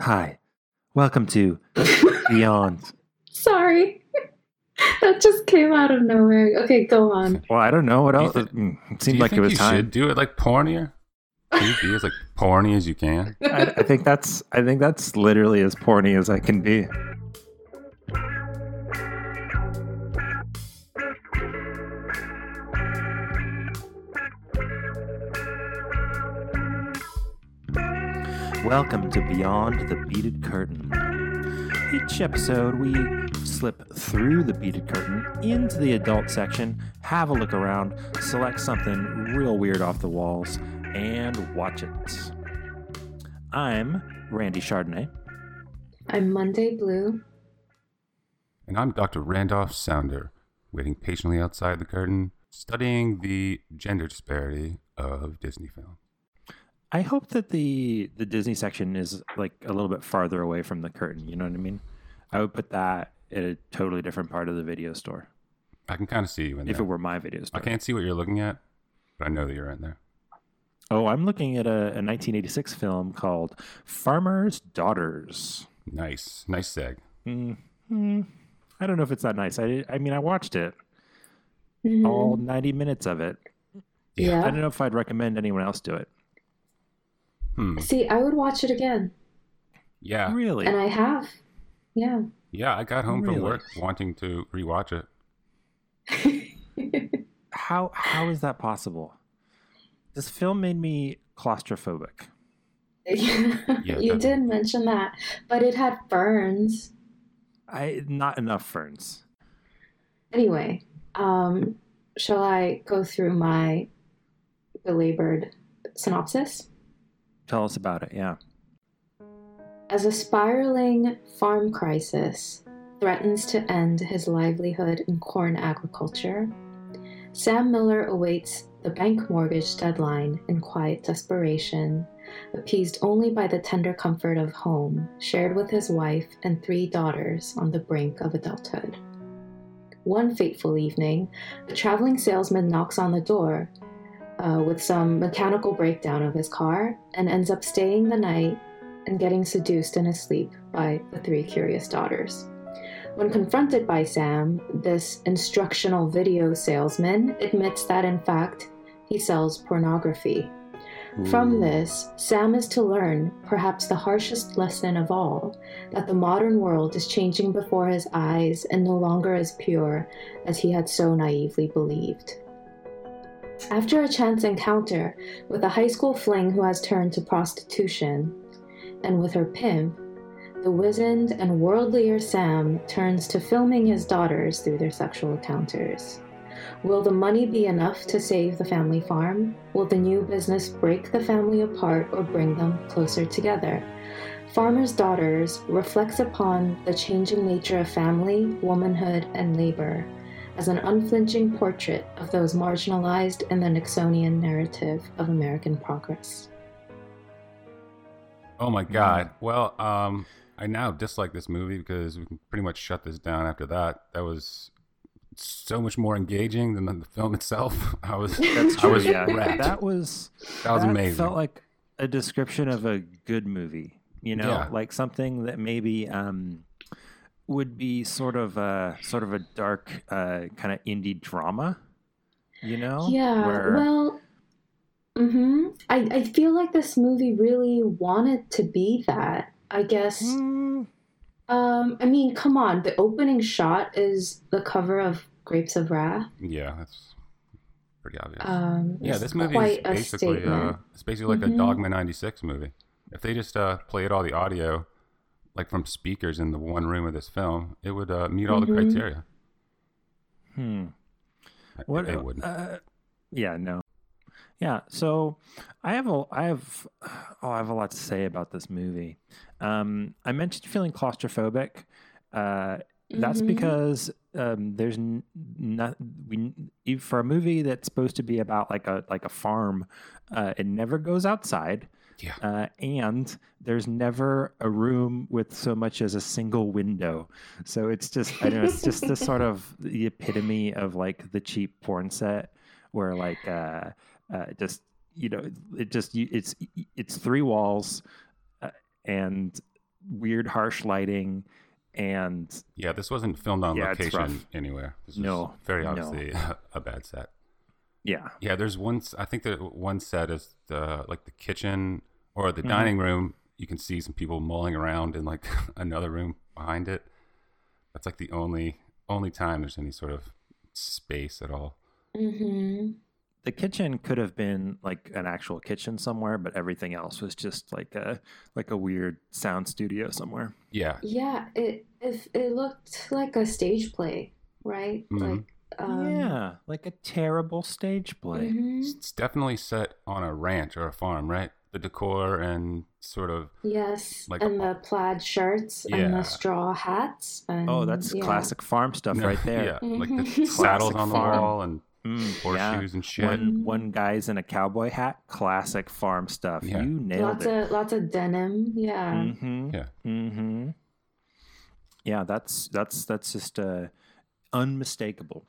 Hi, welcome to Beyond. Sorry. that just came out of nowhere. Okay, go on. Well, I don't know what else. thi- Mm, It seemed like it was you time. should do it like pornier. Can you be as like porny as you can? I, I think that's. I think that's literally as porny as I can be. Welcome to Beyond the Beaded Curtain. Each episode, we slip through the beaded curtain into the adult section, have a look around, select something real weird off the walls, and watch it. I'm Randy Chardonnay. I'm Monday Blue. And I'm Dr. Randolph Sounder, waiting patiently outside the curtain, studying the gender disparity of Disney film. I hope that the the Disney section is like a little bit farther away from the curtain. You know what I mean? I would put that at a totally different part of the video store I can kind of see you in if it were my video store, I can't see what you're looking at, but I know that you're in there. Oh, I'm looking at a, a 1986 film called Farmer's Daughters. Nice, nice seg. Mm, mm, I don't know if it's that nice. I I mean, I watched it Mhm. all 90 minutes of it. Yeah. I don't know if I'd recommend anyone else do it. Hmm. See, I would watch it again. Yeah, Really? And I have. Yeah. yeah. I got home Really? from work wanting to rewatch it. how how is that possible? This film made me claustrophobic. you definitely. did mention that, but it had ferns. I not enough ferns. Anyway, um, shall I go through my belabored synopsis? Tell us about it. Yeah. As a spiraling farm crisis threatens to end his livelihood in corn agriculture, Sam Miller awaits the bank mortgage deadline in quiet desperation, appeased only by the tender comfort of home shared with his wife and three daughters on the brink of adulthood. One fateful evening, a traveling salesman knocks on the door uh, with some mechanical breakdown of his car and ends up staying the night and getting seduced in his sleep by the three curious daughters. When confronted by Sam, this instructional video salesman admits that in fact he sells pornography. From this, Sam is to learn perhaps the harshest lesson of all that the modern world is changing before his eyes and no longer as pure as he had so naively believed. After a chance encounter with a high school fling who has turned to prostitution, and with her pimp, the wizened and worldlier Sam turns to filming his daughters through their sexual encounters. Will the money be enough to save the family farm? Will the new business break the family apart or bring them closer together? Farmer's Daughters reflects upon the changing nature of family, womanhood, and labor as an unflinching portrait of those marginalized in the Nixonian narrative of American progress. Oh my god. Well, um, I now dislike this movie because we can pretty much shut this down after that. That was so much more engaging than the film itself. I was That's I was yeah. wrecked. That was That was amazing. Felt like a description of a good movie. You know, Yeah. like something that maybe um, would be sort of a sort of a dark uh, kind of indie drama. You know? Yeah, Where, well, hmm I, I feel like this movie really wanted to be that. I guess. Mm, Um, I mean, come on. The opening shot is the cover of Grapes of Wrath. yeah, that's pretty obvious. Um, yeah, this movie is basically uh, it's basically like Mhm. a Dogma '96 movie. If they just uh, played all the audio like from speakers in the one room of this film, it would uh, meet all the Mhm. criteria. hmm. What? It, wouldn't. Uh, yeah, no. Yeah, so I have a, I have, oh, I have a lot to say about this movie. Um, I mentioned feeling claustrophobic. Uh, that's Mhm. because um, there's not we e- for a movie that's supposed to be about like a like a farm. Uh, it never goes outside. Yeah. Uh, and there's never a room with so much as a single window. So it's just, I know, it's just the sort of the epitome of like the cheap porn set where like, uh, uh, just, you know, it just, it's, it's three walls uh, and weird, harsh lighting, and Yeah, this wasn't filmed on Yeah, location anywhere. This was No, very no. obviously a bad set. Yeah, Yeah, there's one. I think the one set is the like the kitchen or the Mhm. dining room. You can see some people mulling around in like another room behind it. That's like the only only time there's any sort of space at all. Mm-hmm. the kitchen could have been like an actual kitchen somewhere, but everything else was just like a like a weird sound studio somewhere. Yeah, Yeah, it if it looked like a stage play, right? Mhm. Like um, yeah, like a terrible stage play. mhm. it's it's definitely set on a ranch or a farm, right? The decor and sort of Yes, Like- and the plaid shirts and the straw hats. And, Oh, that's yeah. classic farm stuff right there. Yeah, like the Mhm. saddles on the farm. wall and Mm, yeah. horseshoes and shit. One one guy's in a cowboy hat. Classic farm stuff. Yeah. You nailed Lots it. of lots of denim. Yeah. Mm-hmm. Yeah. Mm-hmm. Yeah, that's that's that's just uh, unmistakable.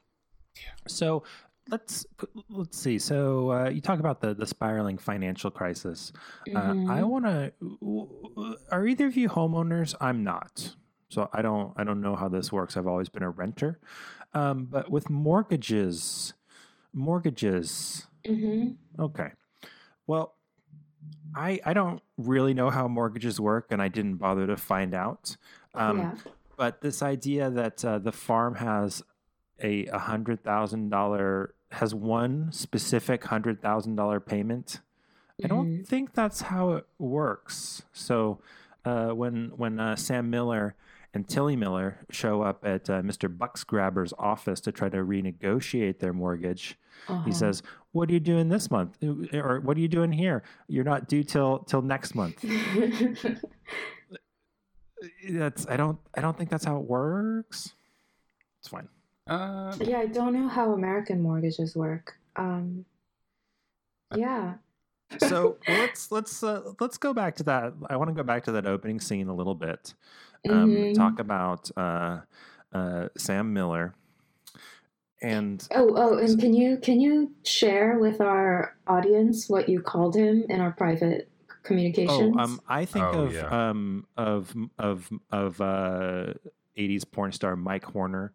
So let's let's see. So uh, you talk about the the spiraling financial crisis. Uh, I Mhm. want to. Are either of you homeowners? I'm not. So I don't. I don't know how this works. I've always been a renter. Um, but with mortgages, mortgages. Mhm. Okay. Well, I I don't really know how mortgages work, and I didn't bother to find out. Um, yeah. But this idea that uh, the farm has a hundred thousand dollar has one specific hundred thousand dollar payment. I don't Mhm. think that's how it works. So uh, when when uh, Sam Miller and Tilly Miller show up at uh, Mr. Bucksgrabber's office to try to renegotiate their mortgage, Uh-huh. he says, "What are you doing this month? Uh, Or what are you doing here? You're not due till till next month." That's I don't I don't think that's how it works. It's fine. Uh, yeah, I don't know how American mortgages work. Um, yeah. So let's let's uh, let's go back to that. I want to go back to that opening scene a little bit. Um, Mhm. Talk about uh, uh, Sam Miller and Oh, oh, and can you can you share with our audience what you called him in our private communications? Oh, um, I think Oh, of yeah. um of of of uh, '80s porn star Mike Horner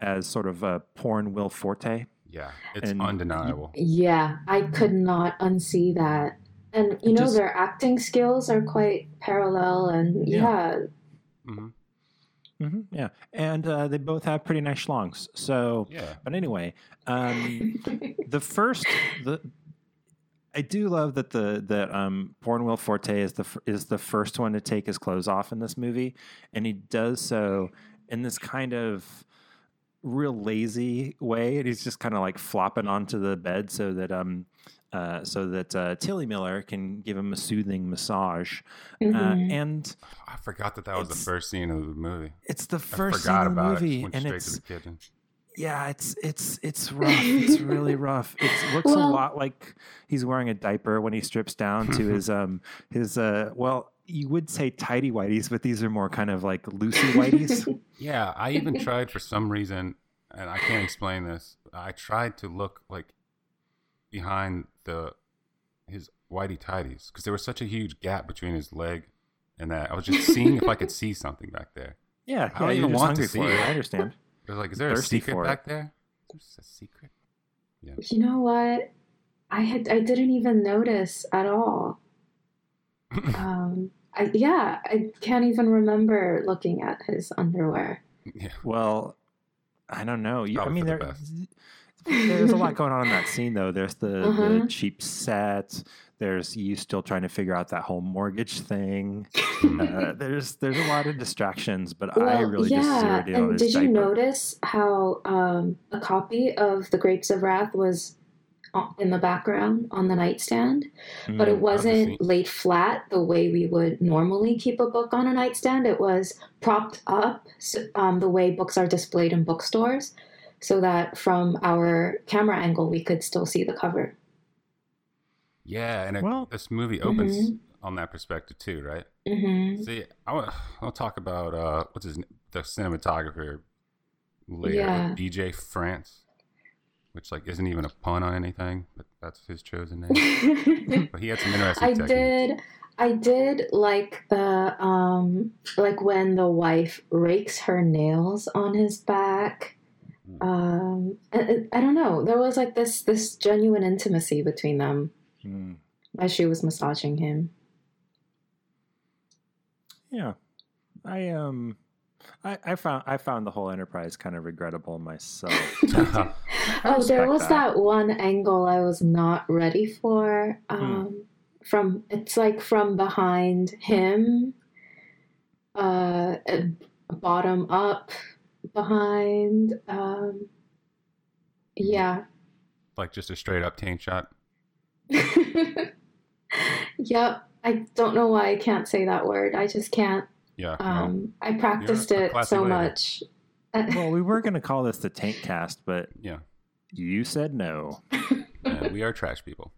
as sort of a porn Will Forte. yeah, it's And- undeniable. yeah, I could not unsee that. And you know Just- their acting skills are quite parallel, and yeah, hmm hmm yeah, and uh, they both have pretty nice schlongs. So, Yeah, but anyway, um, the first the. I do love that the that um, Porn Will Forte is the is the first one to take his clothes off in this movie, and he does so in this kind of real lazy way, and he's just kind of like flopping onto the bed so that um uh, so that uh, Tilly Miller can give him a soothing massage, uh, Mhm. and I forgot that that was the first scene of the movie. it's the first forgot scene of the about movie, it. And it's to the yeah, it's it's it's rough. It's really rough. It looks a lot like he's wearing a diaper when he strips down to his um his uh well you would say tidy whities, but these are more kind of like loosey whities. Yeah, I even tried for some reason, and I can't explain this. I tried to look like behind the his whitey tidies because there was such a huge gap between his leg and that. I was just seeing if I could see something back there. yeah, I don't yeah, even want to see it. it. I understand. I was like, is there a secret for it. back there? Is there a secret? Yeah. you know what? I had I didn't even notice at all. Um, I yeah, I can't even remember looking at his underwear. yeah. Well, I don't know. You, I mean, for the there's a lot going on in that scene, though. There's the, Uh-huh. the cheap set. There's you still trying to figure out that whole mortgage thing. Uh, there's there's a lot of distractions, but I Well, really just yeah, zeroed in on and his did diaper. you notice how um, a copy of The Grapes of Wrath was o- in the background on the nightstand, but Mm, it wasn't scene. laid flat the way we would normally keep a book on a nightstand. It was propped up um, the way books are displayed in bookstores, so that from our camera angle we could still see the cover. Yeah, and it, Well- this movie opens Mhm. on that perspective too, right? hmm See, I want I'll talk about uh what's his name, the cinematographer later, Yeah. DJ France, which like isn't even a pun on anything, but that's his chosen name. but he had some interesting I techniques. did. I did like the um like when the wife rakes her nails on his back. Um I, I don't know. There was like this this genuine intimacy between them Mm, as she was massaging him. yeah, I um, I, I found I found the whole Enterprise kind of regrettable myself. I Oh, there was that. that. one angle I was not ready for. Um, From it's like from behind him, uh, uh, bottom up, behind. Um, yeah. like just a straight up tank shot. yep. I don't know why I can't say that word. I just can't. Yeah. no. Um, I practiced a it so lady. much. well, we were gonna call this the Tank Cast, but yeah. You said no. Yeah, we are trash people.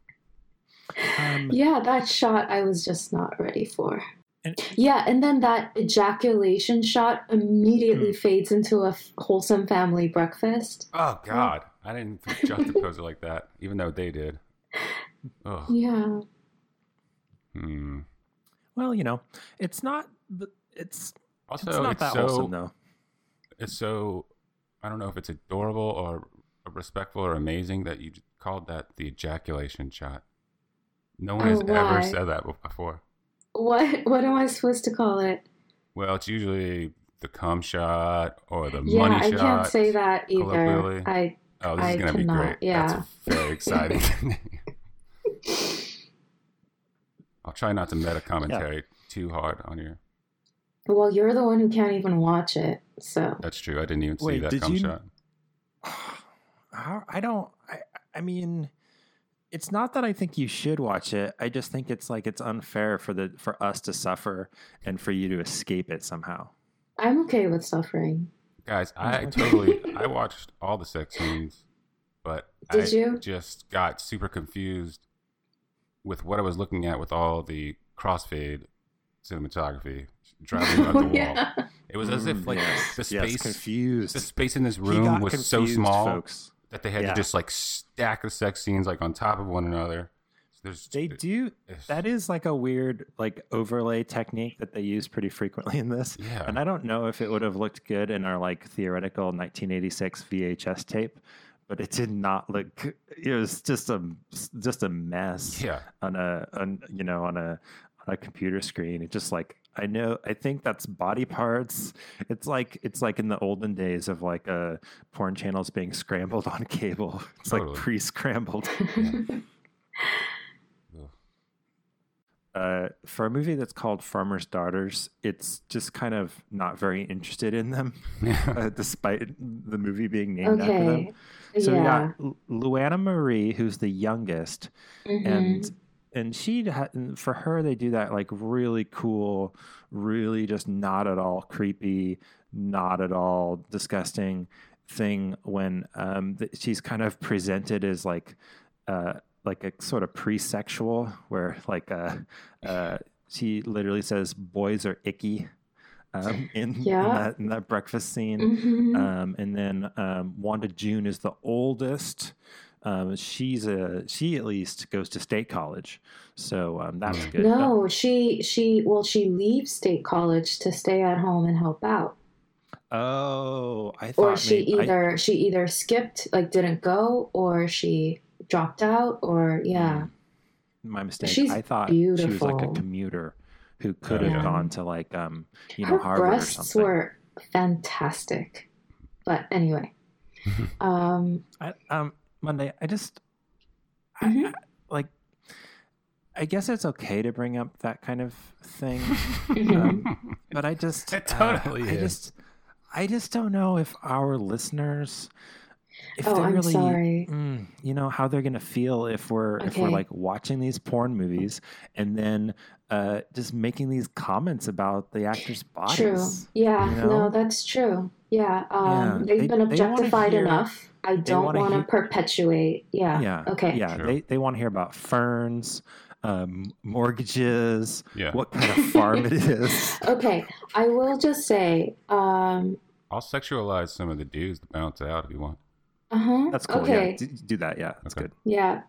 Um, Yeah, that shot I was just not ready for. And- yeah, and then that ejaculation shot immediately Hmm. fades into a f- wholesome family breakfast. Oh God, I didn't juxtapose it like that, even though they did. Oh, Yeah. hmm. Well, you know, it's not. It's Also, it's not it's that so wholesome though. it's so I don't know if it's adorable or respectful or amazing that you called that the ejaculation shot. No one Oh, has ever said that before. What what am I supposed to call it? Well, it's usually the cum shot or the yeah, money I shot. can't say that either. I Oh, this I is gonna be cannot, great. yeah. That's very exciting. I'll try not to meta commentary too hard on your. well, you're the one who can't even watch it. So That's true. I didn't even see that cum you- shot. How- I don't. I, I mean, it's not that I think you should watch it. I just think it's like it's unfair for the for us to suffer and for you to escape it somehow. I'm okay with suffering. Guys, I totally I watched all the sex scenes, but Did I you? just got super confused with what I was looking at with all the crossfade cinematography driving up the wall. yeah. It was as if Mm, like yes, the yes, space confused. the space in this room got was so small folks. That they had Yeah. to just like stack the sex scenes like on top of one another. There's They do. That is like a weird like overlay technique that they use pretty frequently in this. yeah. And I don't know if it would have looked good in our like theoretical 1986 VHS tape, but it did not look. It was just a just a mess yeah. on a on you know on a on a computer screen. It just like I know I think that's body parts. It's like it's like in the olden days of like uh porn channels being scrambled on cable. It's Totally. like pre-scrambled. Ugh. uh, for a movie that's called Farmer's Daughters, it's just kind of not very interested in them, uh, despite the movie being named after them. okay. So we yeah. got Luana Marie, who's the youngest, Mhm. and and she ha- and for her they do that like really cool, really just not at all creepy, not at all disgusting thing when um, she's kind of presented as like uh, like a sort of pre-sexual where like uh, uh, she literally says boys are icky um, in, in that in that breakfast scene. Mhm. Um, and then um, Wanda June is the oldest. Um, she's a she at least goes to state college, so um, that's good. no, she she well she leaves state college to stay at home and help out. Oh, I thought Or she maybe- I- either she either skipped like didn't go or she dropped out or yeah. my mistake. she's I thought she was like a commuter who could have yeah. gone to like um you know Her Harvard or breasts something. were fantastic. But anyway. um I, um, Monday, I just I- Mhm. I, like. I guess it's okay to bring up that kind of thing. mhm. um, but I just It uh, totally I just I just don't know if our listeners if Oh, they're I'm really sorry. mm, you know how they're gonna feel if we're if we're like watching these porn movies and then uh just making these comments about the actors' bodies. True. Yeah, you no, that's true. Yeah. Um Yeah, they've they- been they objectified hear- enough. I don't wanna want perpetuate. Yeah. Yeah. Okay. Yeah. Sure. They they want to hear about ferns, um, mortgages, Yeah. what kind of farm it is. Okay. I will just say, um I'll sexualize some of the dudes to bounce out if you want. Uh-huh. That's cool. Okay. Yeah. Do, do that. Yeah. That's Okay. good. Yeah.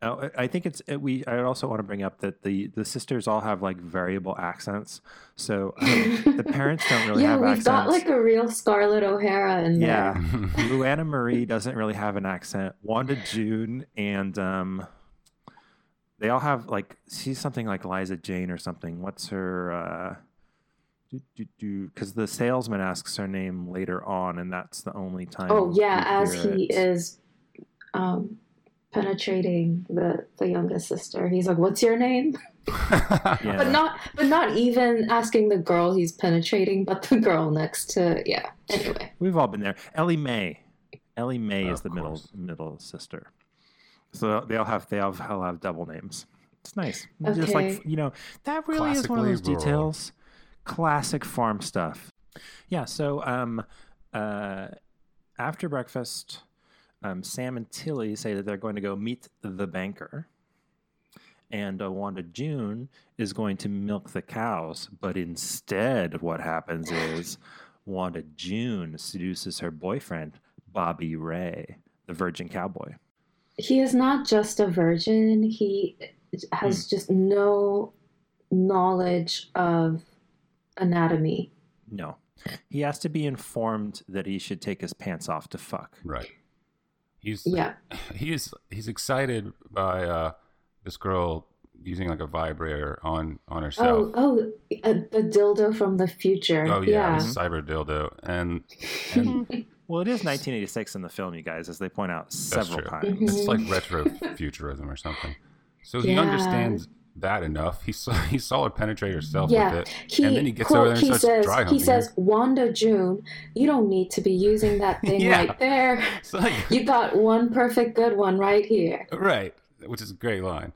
Oh, I I think it's we. I also want to bring up that the the sisters all have like variable accents. So um, the parents don't really yeah, have Yeah, we've accents. got like a real Scarlett O'Hara in yeah, there. Luana Marie doesn't really have an accent. Wanda June and um, they all have like she's something like Liza Jane or something. What's her? uh because the salesman asks her name later on, and that's the only time. Oh yeah, as he it. is um, penetrating the the youngest sister, he's like, "What's your name?" Yeah. But not, but not even asking the girl he's penetrating, but the girl next to. Yeah. Anyway. We've all been there. Ellie Mae. Ellie Mae is the middle middle sister. So they all have they all have, all have double names. It's nice. Just like Okay. you know, that really is one of those rural. details. Classic farm stuff. Yeah. So um, uh, after breakfast, um, Sam and Tilly say that they're going to go meet the banker. And uh, Wanda June is going to milk the cows, but instead, what happens is Wanda June seduces her boyfriend, Bobby Ray, the virgin cowboy. He is not just a virgin. He has Hmm. just no knowledge of anatomy. No, he has to be informed that he should take his pants off to fuck. right. He's Yeah. he's he's excited by uh, this girl using like a vibrator on on herself. Oh, oh, uh, the dildo from the future. Oh yeah, yeah. cyber dildo, and and Well, it is 1986 in the film, you guys, as they point out several true. times. Mhm. it's like retro futurism or something. So he Yeah. understands that enough. He saw he saw her penetrate herself Yeah, with it, He, and then he gets quote, over there and he starts says, dry he says. Wanda June, you don't need to be using that thing Yeah. right there. Like You got one perfect good one right here. right, which is a great line.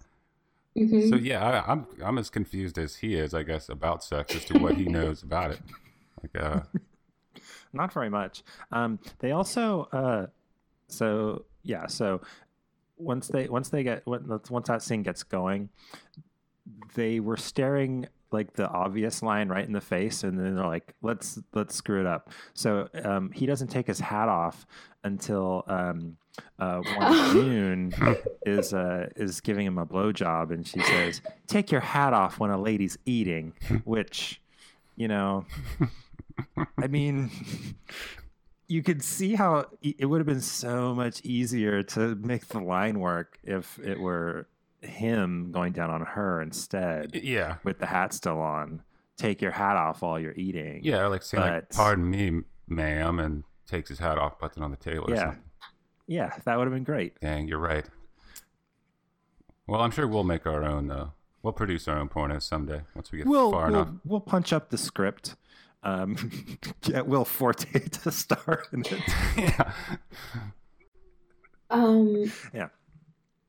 Mhm. So yeah, I, I'm I'm as confused as he is, I guess, about sex as to what he knows about it. Like, uh, Not very much. Um, they also, uh, so yeah, so once they once they get once that scene gets going, they were staring like the obvious line right in the face, and then they're like, "Let's let's screw it up." So um, he doesn't take his hat off until um, uh, one June is uh, is giving him a blowjob, and she says, "Take your hat off when a lady's eating," which, you know, I mean, you could see how e- it would have been so much easier to make the line work if it were him going down on her instead yeah, with the hat still on. Take your hat off while you're eating. yeah, like saying like, "Pardon me, ma'am," and takes his hat off, puts it on the table. Or Yeah. something. Yeah, that would have been great. Dang, you're right. Well, I'm sure we'll make our own. though. we'll produce our own pornos someday once we get We'll, far we'll, enough. we'll punch up the script. Um, get Will Forte to star in it. yeah, Um, Yeah.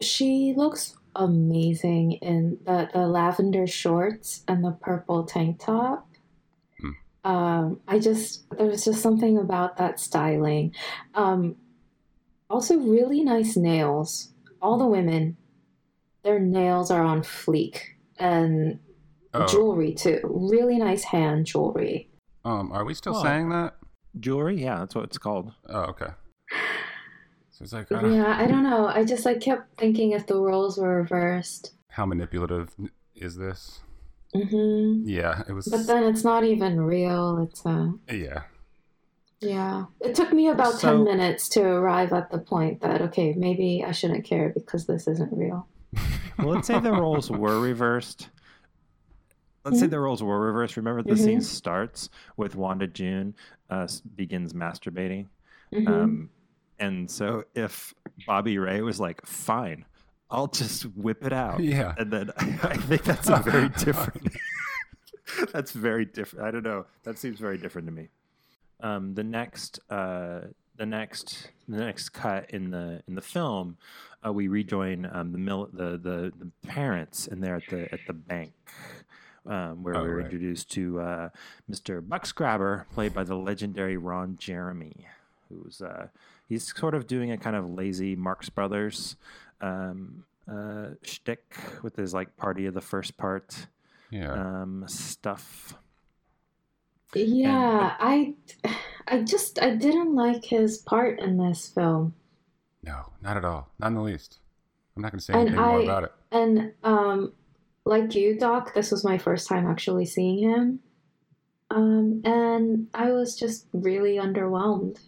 She looks amazing in the, the lavender shorts and the purple tank top. Hmm. Um, I just, there's just something about that styling. Um, also, really nice nails. All the women, their nails are on fleek. And Oh, jewelry, too. Really nice hand jewelry. um, are we still Well, saying that? Jewelry, yeah, that's what it's called. Oh, okay. So it's like, uh, Yeah, I don't know. I just like kept thinking if the roles were reversed. how manipulative is this? hmm Yeah, it was. But then it's not even real. It's uh yeah, yeah. It took me about So- 10 minutes to arrive at the point that okay, maybe I shouldn't care because this isn't real. Well, let's say the roles were reversed. Let's say Mhm. the roles were reversed. Remember, the Mhm. scene starts with Wanda June uh, begins masturbating. Mhm. Um, and so if Bobby Ray was like, fine, I'll just whip it out. yeah. And then I think that's a very different. that's very different. I don't know. That seems very different to me. Um, the next, uh, the next, the next cut in the in the film, uh, we rejoin um, the, mil- the the the parents, and they're at the at the bank. Um, where Oh, we were right. introduced to uh, Mr. Buckscrabber, played by the legendary Ron Jeremy, who's uh, he's sort of doing a kind of lazy Marx Brothers um, uh, shtick with his like party of the first part Yeah. um, stuff. yeah, I I just I didn't like his part in this film. no, not at all. Not in the least. I'm not going to say And anything more about it. And um, like you, Doc, this was my first time actually seeing him. Um, and I was just really underwhelmed.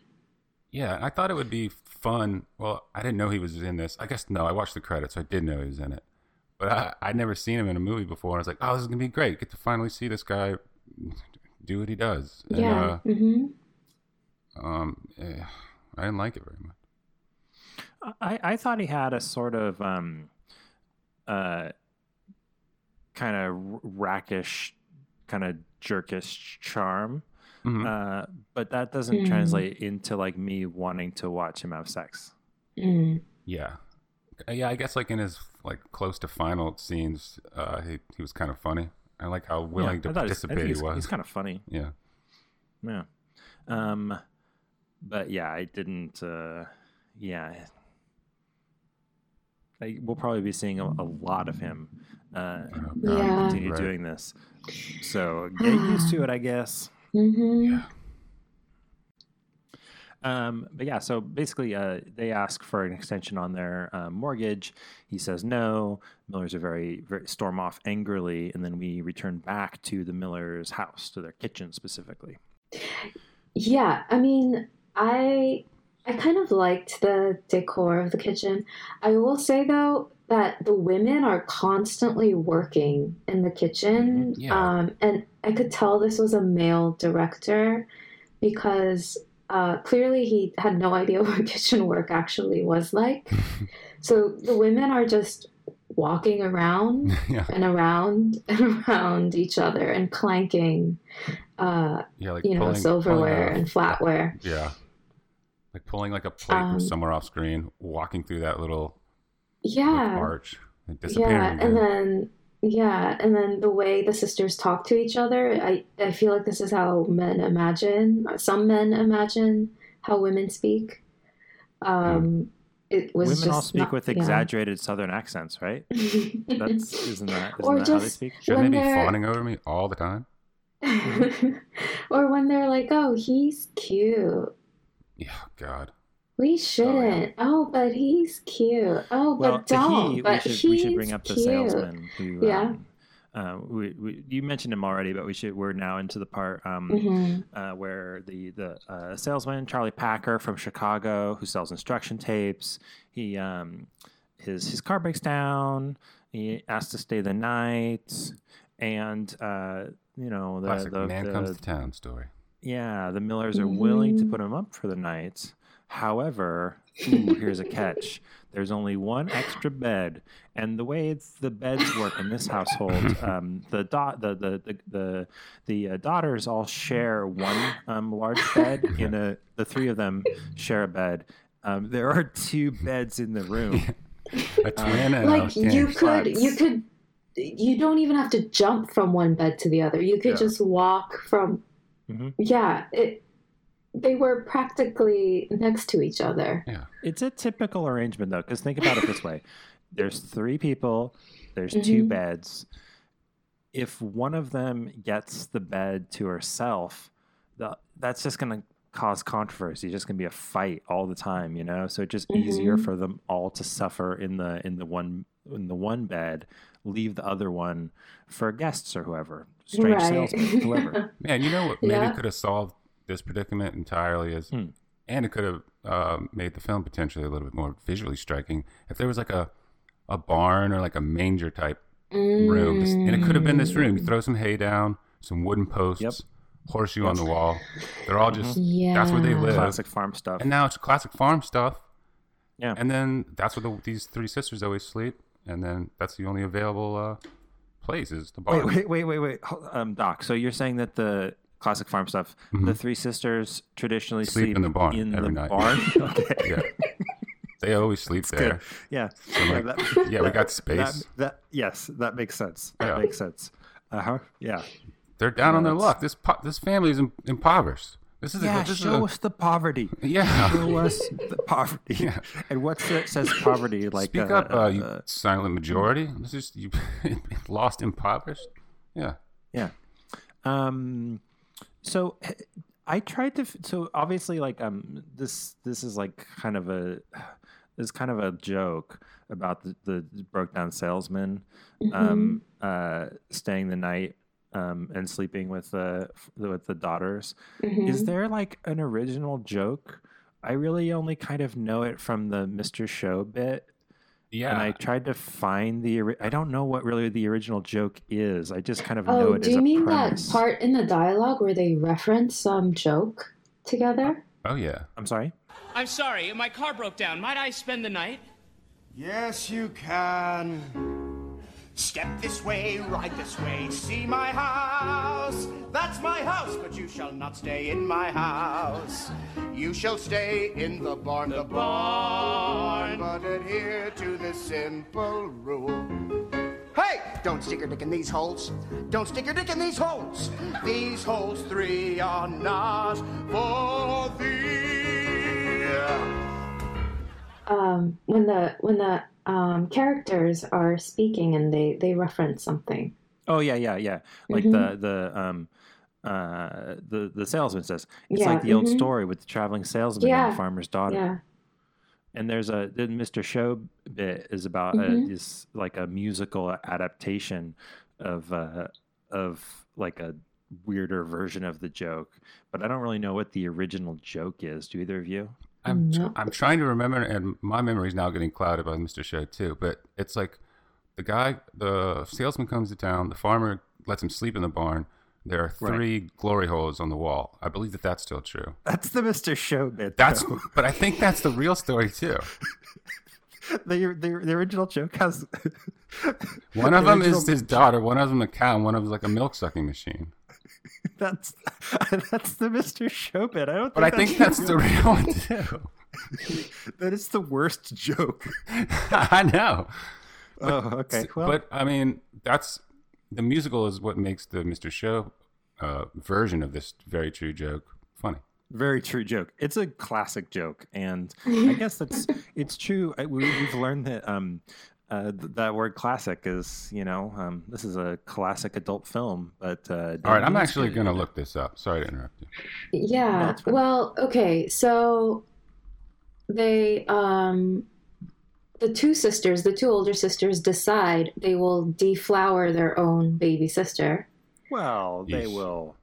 Yeah, I thought it would be fun. Well, I didn't know he was in this. I guess no, I watched the credits, so I did know he was in it. But I, I'd never seen him in a movie before. And I was like, oh, this is gonna be great. Get to finally see this guy do what he does. And, yeah. Uh, um, eh, I didn't like it very much. I, I thought he had a sort of um, uh, kind of rackish, kind of jerkish charm, Mhm. uh, but that doesn't Hmm. translate into like me wanting to watch him have sex. Mm. yeah, Uh, yeah. I guess like in his like close to final scenes, uh, he he was kind of funny. I like how willing Yeah, to I thought he's- I think participate he was. He's kind of funny. yeah. Yeah. Um, but yeah, I didn't. Uh, yeah. I, we'll probably be seeing a, a lot of him uh, Oh, Yeah. continue Right. doing this. So get used to it, I guess. Hmm Yeah. Um, but yeah, so basically, uh, they ask for an extension on their uh, mortgage. He says no. Millers are very, very storm off angrily, and then we return back to the Millers' house, to their kitchen specifically. Yeah, I mean, I I kind of liked the decor of the kitchen. I will say though that the women are constantly working in the kitchen, Mhm, yeah. um, and I could tell this was a male director because uh, clearly he had no idea what kitchen work actually was like. so the women are just walking around yeah, and around and around each other and clanking. Uh, yeah. Like you know, pulling- silverware pulling and flatware. Yeah. Like pulling like a plate Um, from somewhere off screen, walking through that little like, Yeah. arch, and disappearing. Yeah. And then, yeah. And then the way the sisters talk to each other, I, I feel like this is how men imagine, some men imagine how women speak. Um, it was Women just all speak not- with yeah. exaggerated Southern accents, right? That's isn't that isn't Or that how they speak? Shouldn't they be they're- fawning over me all the time? or when they're like, oh, he's cute. Yeah, God. We shouldn't. Oh, but he's cute. Oh, Well, but don't. he, we but should we should bring he's up the cute. salesman who Yeah. um, uh, we, we, you mentioned him already, but we should. We're now into the part um, Mhm. uh, where the the uh, salesman Charlie Packer from Chicago, who sells instruction tapes, he um, his his car breaks down. He asks to stay the night, and uh, you know the Classic the, man the- comes to town story. Yeah the Millers are willing to put him up for the night. However, ooh, here's a catch. There's only one extra bed, and the way it's, the beds work in this household, um, the, da- the the the the the uh, daughters all share one um, large bed. In a, the three of them share a bed. Um, there are two beds in the room. A twin and like a you could But- you could you don't even have to jump from one bed to the other you could Yeah. just walk from Mhm. yeah it they were practically next to each other Yeah, It's a typical arrangement, though, because think about it this way: there's three people, there's two Mhm. beds. If one of them gets the bed to herself, the, that's just going to cause controversy. It's just going to be a fight all the time, you know. So it's just easier Mhm. for them all to suffer in the in the one in the one bed, leave the other one for guests or whoever, strange salesman, whoever. Man, you know what maybe Yeah. could have solved this predicament entirely is, Hmm. and it could have uh, made the film potentially a little bit more visually striking if there was like a a barn or like a manger type room, and it could have been this room. You Mm. throw some hay down, some wooden posts, Yep. horseshoe on the wall. They're all just, yeah That's where they live. Classic farm stuff. and now it's classic farm stuff. Yeah. And then that's where the, these three sisters always sleep, and then that's the only available uh, place is the barn. Wait, wait, wait, wait, wait. Um, Doc, so you're saying that the classic farm stuff, Mhm. the three sisters traditionally Sleep sleep, in the barn in every the night. barn? okay. Yeah. They always sleep there. good. Yeah. So Yeah, like, that- yeah, we got space. That, that yes, that makes sense. That Yeah. makes sense. Uh huh. Yeah. They're down on their luck. This po- this family is im- impoverished. This is a, Yeah. this Show is a, us the poverty. yeah. Show us the poverty. Yeah. And what says poverty like? Speak uh, up, uh, you uh, silent majority. This is you lost, impoverished. Yeah, Yeah. Um so I tried to so obviously like um this this is like kind of a is kind of a joke about the, the broke down salesman Mhm. um, uh, staying the night um, and sleeping with the with the daughters. Mhm. Is there like an original joke? I really only kind of know it from the Mr. Show bit, Yeah. and I tried to find the. ori- I don't know what really the original joke is. I just kind of know Oh, it do as you a mean premise. that part in the dialogue where they reference some joke together? oh yeah. I'm sorry. I'm sorry, my car broke down. Might I spend the night? Yes, you can. Step this way, ride this way, see my house. That's my house, but you shall not stay in my house. You shall stay in the barn, the, barn, but adhere to this simple rule. Hey! Don't stick your dick in these holes. Don't stick your dick in these holes. These holes three are not for thee. Um, when the when the um, characters are speaking and they they reference something. Oh yeah, yeah, yeah. Like Mhm. the the um uh the the salesman says it's Yeah, like the old mhm. story with the traveling salesman and the farmer's daughter. Yeah. And there's a the Mr. Show bit is about Mhm. a, is like a musical adaptation of uh of like a weirder version of the joke, but I don't really know what the original joke is. Do either of you? I'm No. I'm trying to remember, and my memory is now getting clouded by Mr. Show too. But it's like the guy, the salesman comes to town. The farmer lets him sleep in the barn. There are Right. three glory holes on the wall. I believe that that's still true. That's the Mr. Show bit. That's, though. but I think that's the real story too. the, the the original joke has One of the them is his daughter. One of them a cow. And one of them is like a milk sucking machine. That's that's the Mr. Show bit. I don't. But I think that's the real one too. that is the worst joke. I know. oh, okay. Well, but I mean, that's the musical is what makes the Mr. Show uh, version of this very true joke funny. very true joke. It's a classic joke, and I guess that's it's true. I, we, we've learned that um, uh, th- that word "classic" is you know um, this is a classic adult film. But uh, All right, I'm actually going to look this up. Sorry to interrupt you. Yeah. it's fine. well, okay. So they um the two sisters, the two older sisters decide they will deflower their own baby sister. Well, they will.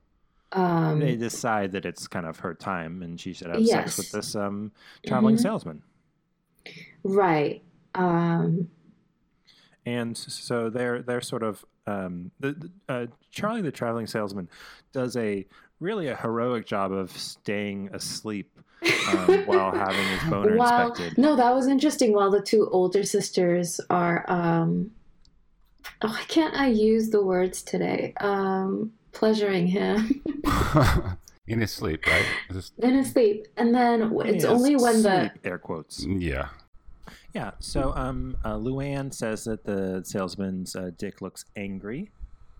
Um they decide that it's kind of her time, and she should have Yes. sex with this um, traveling Mhm. salesman. right. And so they're they're sort of um, the, the- uh, Charlie the traveling salesman does a really a heroic job of staying asleep um, while having his boner while inspected. no, that was interesting while the two older sisters are um oh, why can't I use the words today? Um pleasuring him In his sleep, right? Is this- in his sleep. And then it's Yes, only when the air quotes. yeah. Yeah. So um, uh, Luann says that the salesman's uh, dick looks angry.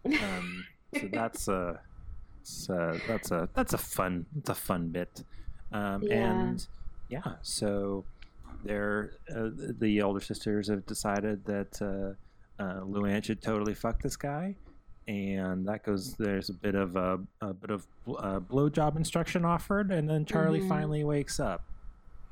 Um, so that's a uh, that's a that's a fun it's a fun bit. Um, Yeah. And yeah, so they're uh, the older sisters have decided that uh, uh, Luann should totally fuck this guy. And that goes. There's a bit of a, a bit of uh, blowjob instruction offered, and then Charlie Mhm. finally wakes up,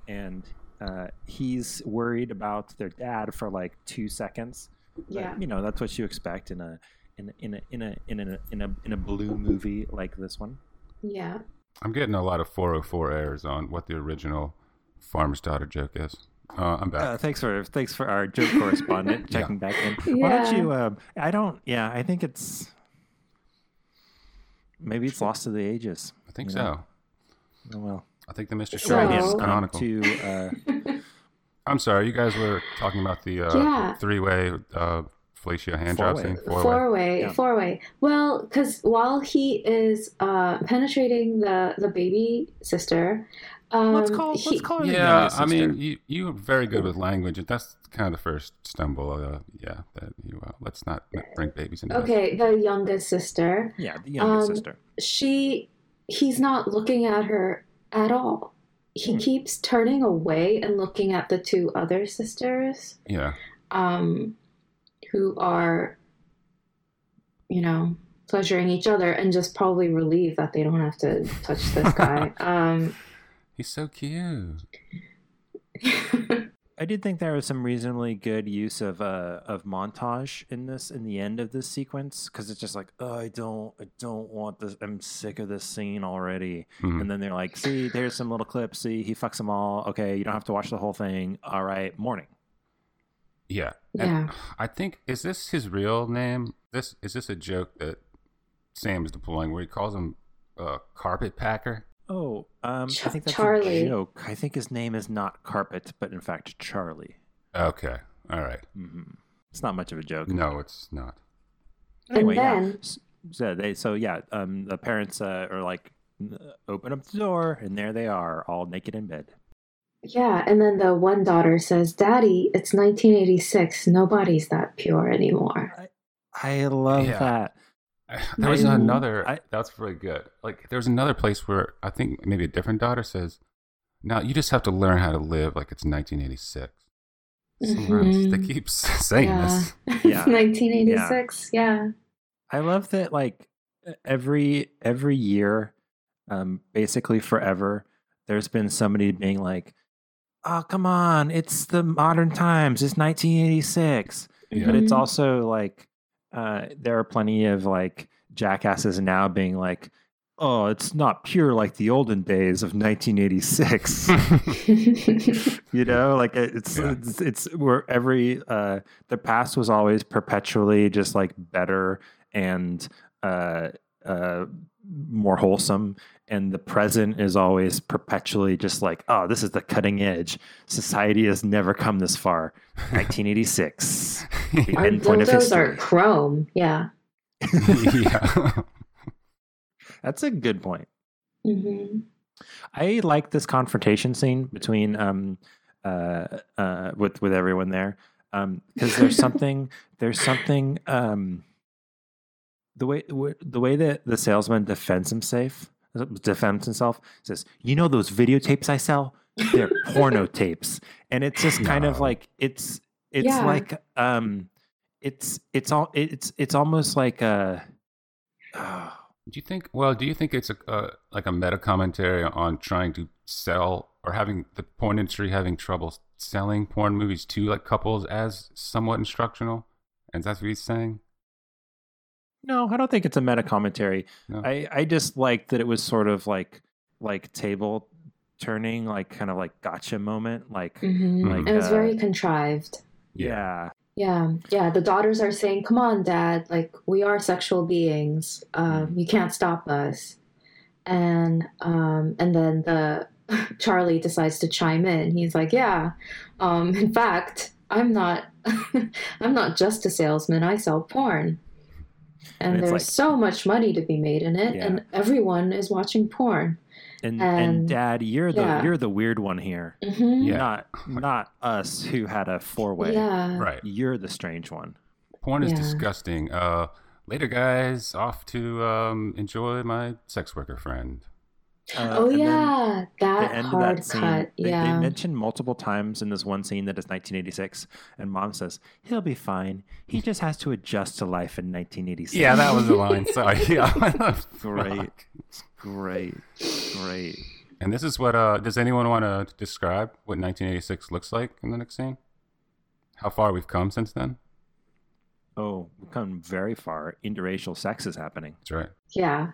and uh, he's worried about their dad for like two seconds. But, Yeah. you know that's what you expect in a in a in a in a in a in a, in a blue movie like this one. yeah. I'm getting a lot of 404 errors on what the original farmer's daughter joke is. Uh, I'm back. Uh, thanks for thanks for our joke correspondent Yeah. checking back in. Why don't you? Uh, I don't. Yeah, I think it's maybe it's lost to the ages. I think so. know. Oh well. I think the Mr. Show So- is canonical. to uh, I'm sorry, you guys were talking about the uh, Yeah. three-way uh, fellatio hand job Four-way. scene. Four-way. Four way, Yeah. four way. Well, because while he is uh, penetrating the the baby sister, um, let's call he- let's call her Yeah, I mean, you you are very good with language. and That's kind of the first stumble. Uh, yeah, that you uh, let's not bring babies into this. okay, the youngest sister. yeah, the youngest um, sister. She, he's not looking at her at all. He Hmm. keeps turning away and looking at the two other sisters, Yeah, um, who are, you know, pleasuring each other and just probably relieved that they don't have to touch this guy. um, he's so cute. I did think there was some reasonably good use of uh of montage in this in the end of this sequence because it's just like oh I don't I don't want this I'm sick of this scene already Mhm. and then they're like see there's some little clips see he fucks them all okay you don't have to watch the whole thing all right morning Yeah. Yeah. And I think is this his real name? This is this a joke that Sam is deploying where he calls him uh, carpet packer? Oh um Ch- I think that's Charlie. a joke I think his name is not Carpet but in fact Charlie Okay. All right. hmm it's not much of a joke No, it's not. anyway, and then yeah. So they, so yeah, um, the parents uh, are like, open up the door, and there they are, all naked in bed. Yeah, and then the one daughter says, Daddy, it's 1986. Nobody's that pure anymore. I love Yeah. that. There was I- another. I- that's really good. Like there was another place where I think maybe a different daughter says, "Now you just have to learn how to live like it's 1986." Sometimes they keep saying yeah. this. Yeah. 1986. Yeah. I love that. Like every every year, um, basically forever, there's been somebody being like, "Oh, come on, it's the modern times. It's 1986." Yeah. but it's also like uh, there are plenty of like jackasses now being like oh it's not pure like the olden days of 1986 you know like it's Yeah. it's, it's where every uh the past was always perpetually just like better and uh uh more wholesome and the present is always perpetually just like oh this is the cutting edge society has never come this far 1986 the Our end point of dildos are chrome. Yeah. yeah. that's a good point hmm I like this confrontation scene between um uh uh with with everyone there um because there's something there's something um the way the way that the salesman defends himself defends himself says you know those videotapes I sell they're porno tapes and it's just kind of like it's it's Yeah. like um it's it's all it's it's almost like a oh, Do you think? Well, do you think it's a uh, like a meta commentary on trying to sell or having the porn industry having trouble selling porn movies to like couples as somewhat instructional? And that's what he's saying. No, I don't think it's a meta commentary. No. I, I just like that it was sort of like like table turning, like kind of like gotcha moment. Like hmm Like, it was uh, very contrived. yeah. Yeah. Yeah. The daughters are saying, come on, dad. Like, we are sexual beings. Um, you can't stop us. And, um, and then the Charlie decides to chime in. He's like, yeah. Um, in fact, I'm not, I'm not just a salesman. I sell porn. And And, there's like- so much money to be made in it, Yeah. and everyone is watching porn. And and And- dad, you're the yeah. you're the weird one here. hmm Yeah. Not not us who had a four way. Yeah. Right. You're the strange one. Porn is Yeah. disgusting. Uh, later, guys, off to um, enjoy my sex worker friend. Uh, oh and then yeah, the that end of hard that scene, cut. they, yeah. they mention multiple times in this one scene that it's 1986, and mom says he'll be fine. He just has to adjust to life in 1986. Yeah, that was the line. Sorry. Yeah. great, great, great. And this is what. Uh, does anyone want to describe what 1986 looks like in the next scene? How far we've come since then? Oh, we've come very far. Interracial sex is happening. That's right. Yeah.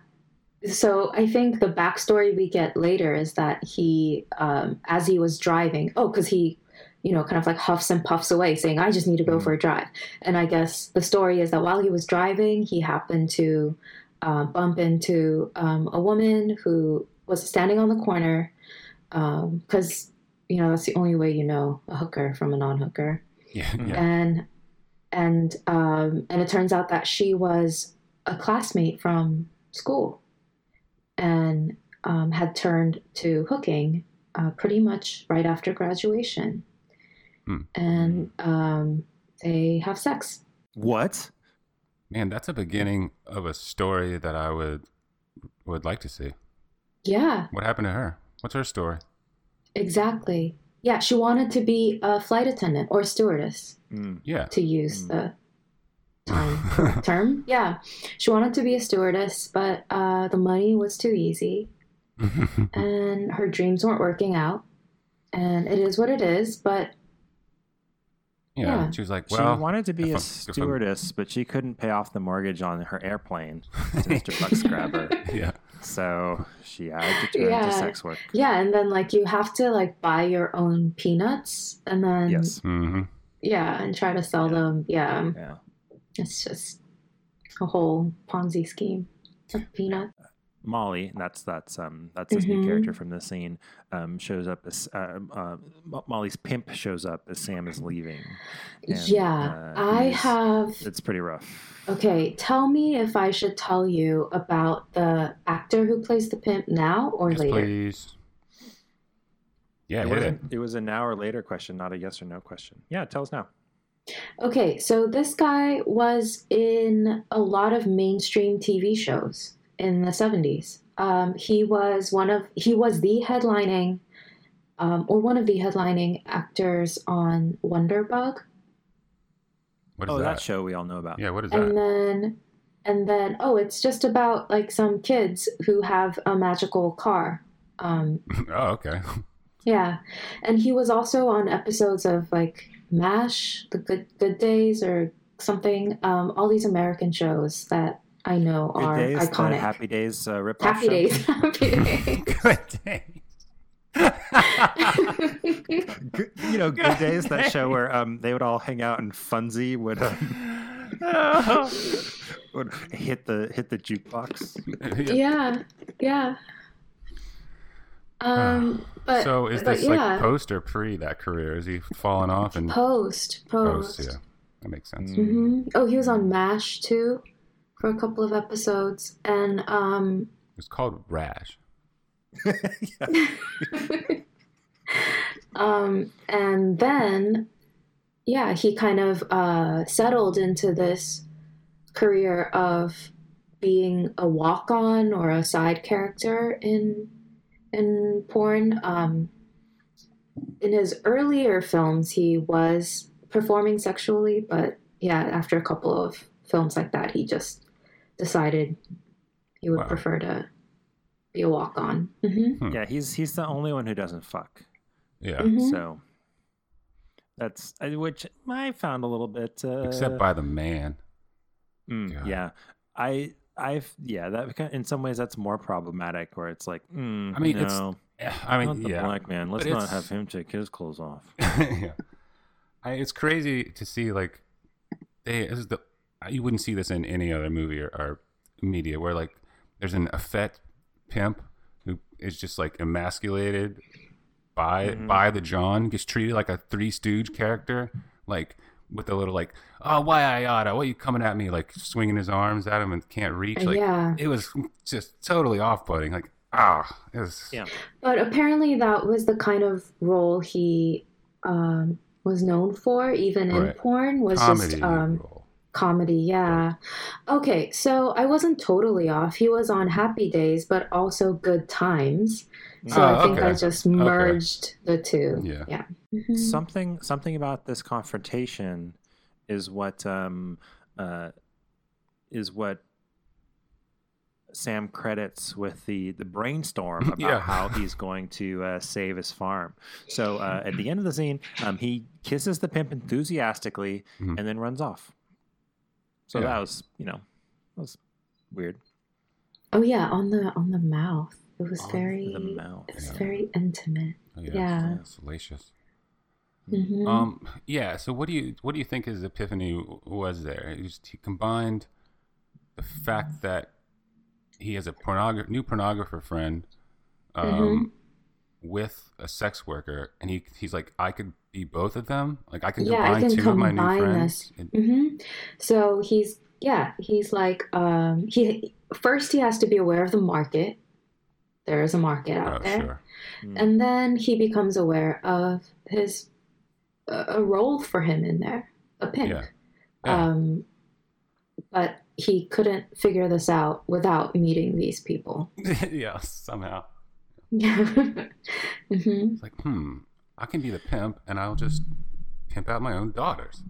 So I think the backstory we get later is that he, um, as he was driving, oh, because he, you know, kind of like huffs and puffs away, saying, "I just need to go Mhm. for a drive." And I guess the story is that while he was driving, he happened to uh, bump into um, a woman who was standing on the corner, because you know that's the only way you know a hooker from a non-hooker Yeah. Yeah. and and um, and it turns out that she was a classmate from school and um, had turned to hooking uh, pretty much right after graduation Hmm. and um, they have sex What? Man, that's a beginning of a story that I would would like to see. yeah What happened to her? What's her story? exactly yeah she wanted to be a flight attendant or stewardess Mm. Yeah. to use Hmm. the time term yeah she wanted to be a stewardess but uh, the money was too easy and her dreams weren't working out and it is what it is but You know, Yeah. she was like, She wanted to be if a I'm- stewardess, but she couldn't pay off the mortgage on her airplane to Mr. Buck's grabber. yeah, So she had to turn Yeah. to sex work. Yeah, and then like you have to like buy your own peanuts and then Yes. hmm yeah, and try to sell them. Yeah, Yeah. It's just a whole Ponzi scheme of peanut. Molly, that's that's um that's his new Mhm. character from the scene. Um, shows up as uh, uh, Molly's pimp shows up as Sam is leaving. And, yeah, uh, I have. It's pretty rough. Okay, tell me if I should tell you about the actor who plays the pimp now or yes, later. please. Yeah, it was it. a, it was a now or later question, not a yes or no question. Yeah, tell us now. Okay, so this guy was in a lot of mainstream TV shows in the 70s. Um, he was one of he was the headlining um, or one of the headlining actors on Wonderbug. What is oh, that? that? show we all know about. Yeah, what is And that? then and then oh, it's just about like some kids who have a magical car. Um, oh, okay. Yeah, and he was also on episodes of like MASH, The Good Good Days, or something. Um, all these American shows that I know Good are Days, the iconic. Happy Days uh, rip Happy Days. Happy Days. Good day. Good, you know, Good Days, that show where um, they would all hang out and Fonzie would, um, would hit the hit the jukebox. yeah, yeah. Um, but so is but this yeah, like post or pre that career? Is he falling off and post post? post? Yeah, that makes sense. hmm Oh, he was on MASH too for a couple of episodes, and um, It's called Rash. um, and then yeah, he kind of uh, settled into this career of being a walk-on or a side character in in porn. Um, in his earlier films, he was performing sexually, but yeah, after a couple of films like that, he just decided he would Wow. prefer to be a walk-on. hmm Yeah, he's he's the only one who doesn't fuck. Yeah, Mhm. So that's which I found a little bit. Uh, except by the man. mm, God. yeah, I I've yeah that in some ways that's more problematic where it's like mm, I mean, it's- no, Yeah, I not mean, the yeah, black man. Let's not have him take his clothes off. yeah. I, it's crazy to see like they this is the you wouldn't see this in any other movie or, or media where like there's an effete pimp who is just like emasculated by Mhm. by the John gets treated like a Three Stooge character like with a little like oh why I oughta what you coming at me like swinging his arms at him and can't reach like yeah. it was just totally off putting like ah it was Yeah. But apparently, that was the kind of role he um, was known for, even in porn. Was comedy just um, role. comedy. Yeah. Okay, so I wasn't totally off. He was on Happy Days, but also Good Times. So Oh, I think I just merged the two. Yeah. Yeah. Mhm. something something about this confrontation is what um uh is what Sam credits with the the brainstorm about Yeah. how he's going to uh, save his farm. So uh, at the end of the scene, um, he kisses the pimp enthusiastically Mhm. and then runs off. So Yeah. that was you know that was weird. Oh yeah, on the on the mouth. It was On very. the mouth. It was Yeah. very intimate. Oh, yeah. salacious. Mhm. Um, yeah. So, what do you what do you think his epiphany was there? He, just, he combined the fact that he has a pornogra- new pornographer friend, um, Mhm. with a sex worker, and he he's like, I could be both of them. Like, I can Yeah, I can two of my new combine friends. this. And- hmm So he's yeah, he's like um, he first he has to be aware of the market. There is a market out oh, there, sure. and then he becomes aware of his a a role for him in there, a pimp. Yeah. Yeah. Um, but he couldn't figure this out without meeting these people. yeah. Somehow, hmm it's like, hmm, I can be the pimp, and I'll just pimp out my own daughters.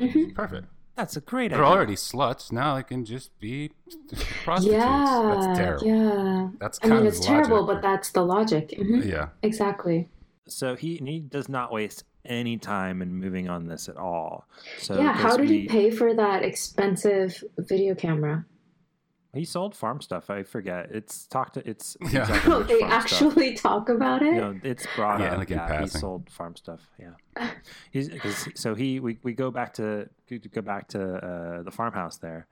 hmm Perfect. That's a great idea. They're idea. already sluts. Now I can just be prostitutes. Yeah, That's terrible. yeah. That's I mean, of it's terrible, logic. but that's the logic. Mhm. yeah. Exactly. So he and he does not waste any time in moving on this at all. So yeah, how 'cause did we- he pay for that expensive video camera? He sold farm stuff. I forget. It's talked. To, it's Yeah. exactly Oh, they farm stuff. actually talk about it? You know, it's brought Yeah, up. like in yeah, he sold farm stuff. Yeah, he's so he we, we go back to go back to uh, the farmhouse there,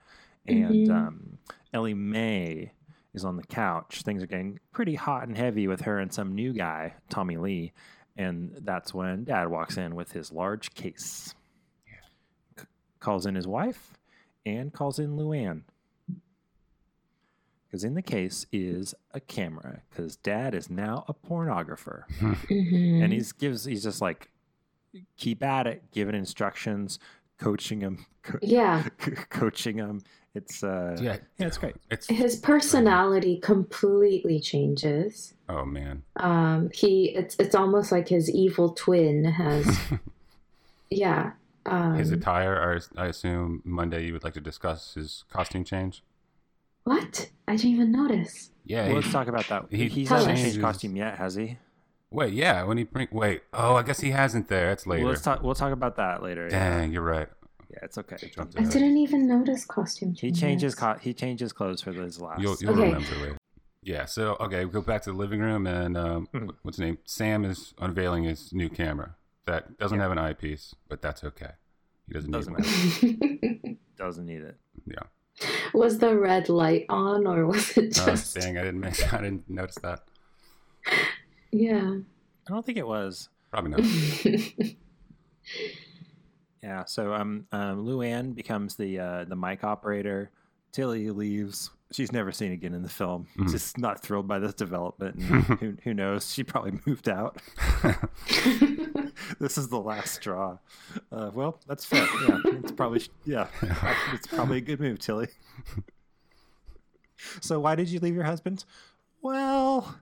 and Mhm. um, Ellie May is on the couch. Things are getting pretty hot and heavy with her and some new guy, Tommy Lee, and that's when Dad walks in with his large case. C- calls in his wife and calls in Luann. Because in the case is a camera. Because Dad is now a pornographer and mm-hmm. he's gives he's just like keep at it giving instructions coaching him co- yeah, coaching him it's uh Yeah, yeah it's great It's his personality completely changes. oh man. Um, he it's it's almost like his evil twin has. yeah. Um, His attire, I, I assume Monday you would like to discuss his costume change. what? I didn't even notice. Yeah, well, he- let's talk about that he he's Tell not us. changed changes- costume yet has he Wait, yeah, when he bring wait, oh, I guess he hasn't there. It's later. well, let's talk we'll talk about that later yeah, Dang, you're right. yeah it's okay I ahead. didn't even notice costume he changes. changes co- he changes clothes for his last You'll, you'll Okay. remember later. Yeah, so okay, we go back to the living room, and um, Mhm. what's his name? Sam is unveiling his new camera that doesn't Yeah. have an eyepiece, but that's okay. He doesn't, Doesn't need one. doesn't need it Yeah. was the red light on, or was it Oh, just? dang, I didn't miss, I didn't notice that. Yeah. i don't think it was Probably not. Yeah, so um, um, Luann becomes the uh, the mic operator. Tilly leaves. She's never seen again in the film. Mhm. Just not thrilled by this development. And who, who knows? She probably moved out. this is the last straw. Uh, well, that's fair. Yeah, it's probably yeah, it's probably a good move, Tilly. So why did you leave your husband? Well,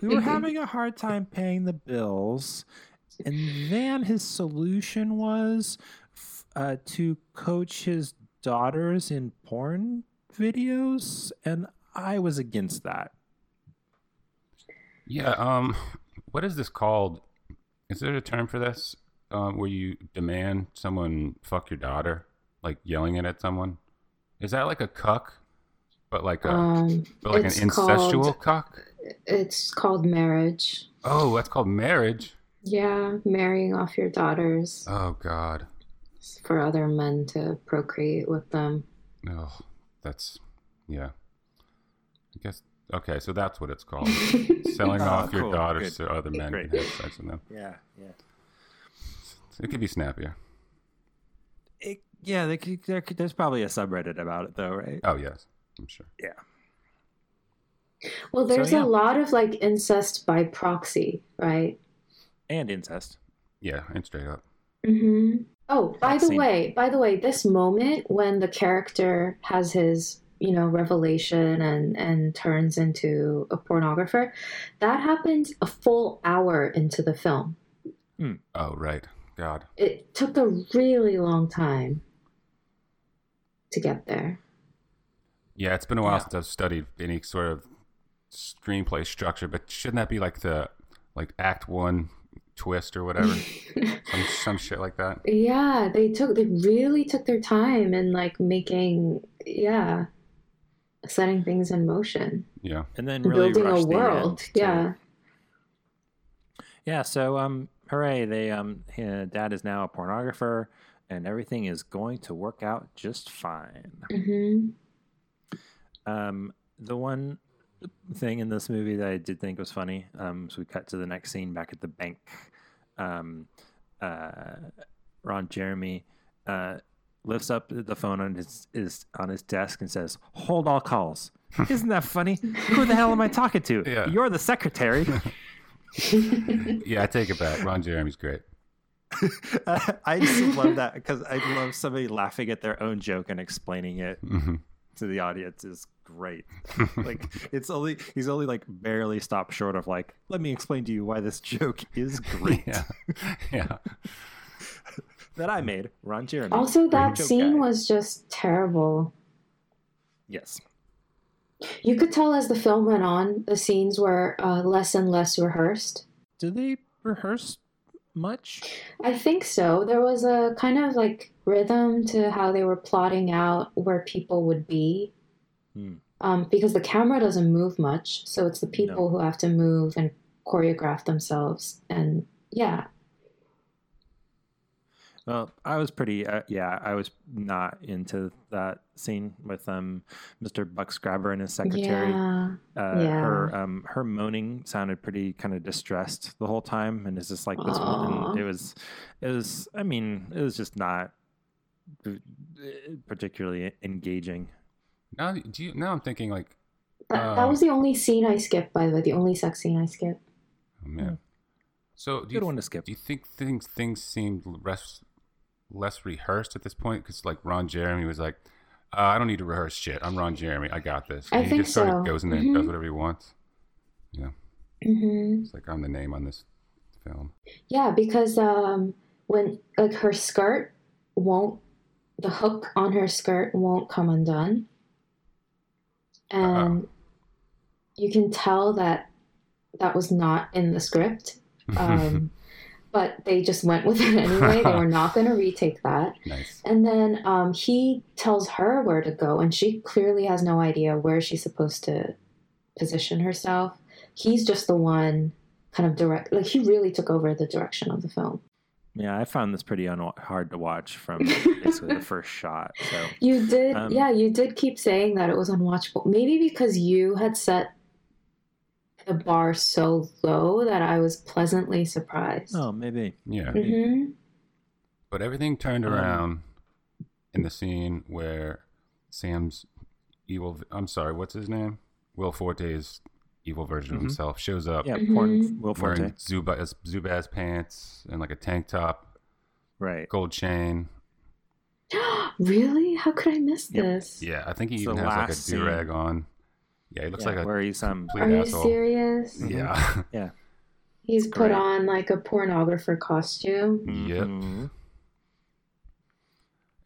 we were having a hard time paying the bills, and then his solution was uh, to coach his daughters in porn videos, and I was against that. yeah. Um, what is this called? Is there a term for this? Um, where you demand someone fuck your daughter, like yelling it at someone? Is that like a cuck? But like a, um, but like an incestual called- cuck? It's called marriage. Oh, that's called marriage. Yeah, marrying off your daughters Oh God. for other men to procreate with them. Oh, that's yeah. I guess okay, so that's what it's called. Selling Oh, off your daughters Good. to other men Great. can have sex with them. Yeah, yeah. It could be snappier. It, yeah, they could, there, could- there's probably a subreddit about it, though, right? Oh yes, I'm sure. Yeah. Well, So, there's yeah. a lot of like incest by proxy, right? And incest. Yeah, and straight up. Mm-hmm. Oh, by That the scene. way, by the way, this moment when the character has his, you know, revelation and and turns into a pornographer, that happens a full hour into the film. Oh right. God. It took a really long time to get there. Yeah, it's been a while Yeah. since I've studied any sort of screenplay structure, but shouldn't that be like the like act one twist or whatever? some some shit like that. Yeah, they took they really took their time in like making yeah, setting things in motion, Yeah. And then really building a rush the world. end. Yeah. Yeah, so um, hooray! They um, dad is now a pornographer, and everything is going to work out just fine. hmm Um, the one thing in this movie that I did think was funny, um, so we cut to the next scene back at the bank. Um, uh, Ron Jeremy uh, lifts up the phone on his is on his desk and says, "Hold all calls." Isn't that funny? Who the hell am I talking to? Yeah. You're the secretary. Yeah, I take it back. Ron Jeremy's great. I just love that because I love somebody laughing at their own joke and explaining it hmm to the audience is great. like it's only he's only like barely stopped short of like, let me explain to you why this joke is great yeah. Yeah. that I made. Ron Jeremy. Also, that scene guy. was just terrible. yes. You could tell as the film went on, the scenes were uh, less and less rehearsed. Did they rehearse much. I think so. There was a kind of like rhythm to how they were plotting out where people would be. Hmm. Um, because the camera doesn't move much, so it's the people who have to move and choreograph themselves. And yeah, Well, I was pretty, uh, yeah, I was not into that scene with um, Mr. Buck Scrabber and his secretary. yeah, Uh, yeah. Her um, her moaning sounded pretty kind of distressed the whole time, and it's just like this. And it was, it was. I mean, it was just not uh, particularly engaging. Now, do you? Now I'm thinking like, that, that Um, was the only scene I skipped. By the way, the only sex scene I skipped. oh man. So do Good you, one to skip. do you think things things seemed less less rehearsed at this point? Because like Ron Jeremy was like, uh, I don't need to rehearse shit. I'm Ron Jeremy. I got this. I he think just sort so. of goes in there and does whatever he wants. Yeah, hmm it's like I'm the name on this film. Yeah, because um, when like her skirt won't, the hook on her skirt won't come undone, and you can tell that that was not in the script. Um, but they just went with it anyway. They were not going to retake that. nice. And then um, he tells her where to go, and she clearly has no idea where she's supposed to position herself. He's just the one kind of direct, like he really took over the direction of the film. Yeah, I found this pretty un- hard to watch from basically the first shot. So You did, Um, yeah, you did keep saying that it was unwatchable. Maybe because you had set the bar so low that I was pleasantly surprised. oh, maybe. Yeah, hmm but everything turned Um, around in the scene where Sam's evil. I'm sorry, what's his name? Will Forte's evil version Mhm. of himself shows up. Yeah, porn. Will Forte. wearing Zubaz, Zubaz pants and like a tank top, Right. gold chain. really? How could I miss Yep. this? Yeah, I think he It's even has like a last do rag on. Yeah, he looks Yeah, like a where he's um. complete Are you asshole. serious? Mhm. Yeah, Yeah. He's put Great. on like a pornographer costume. Yep. Mhm.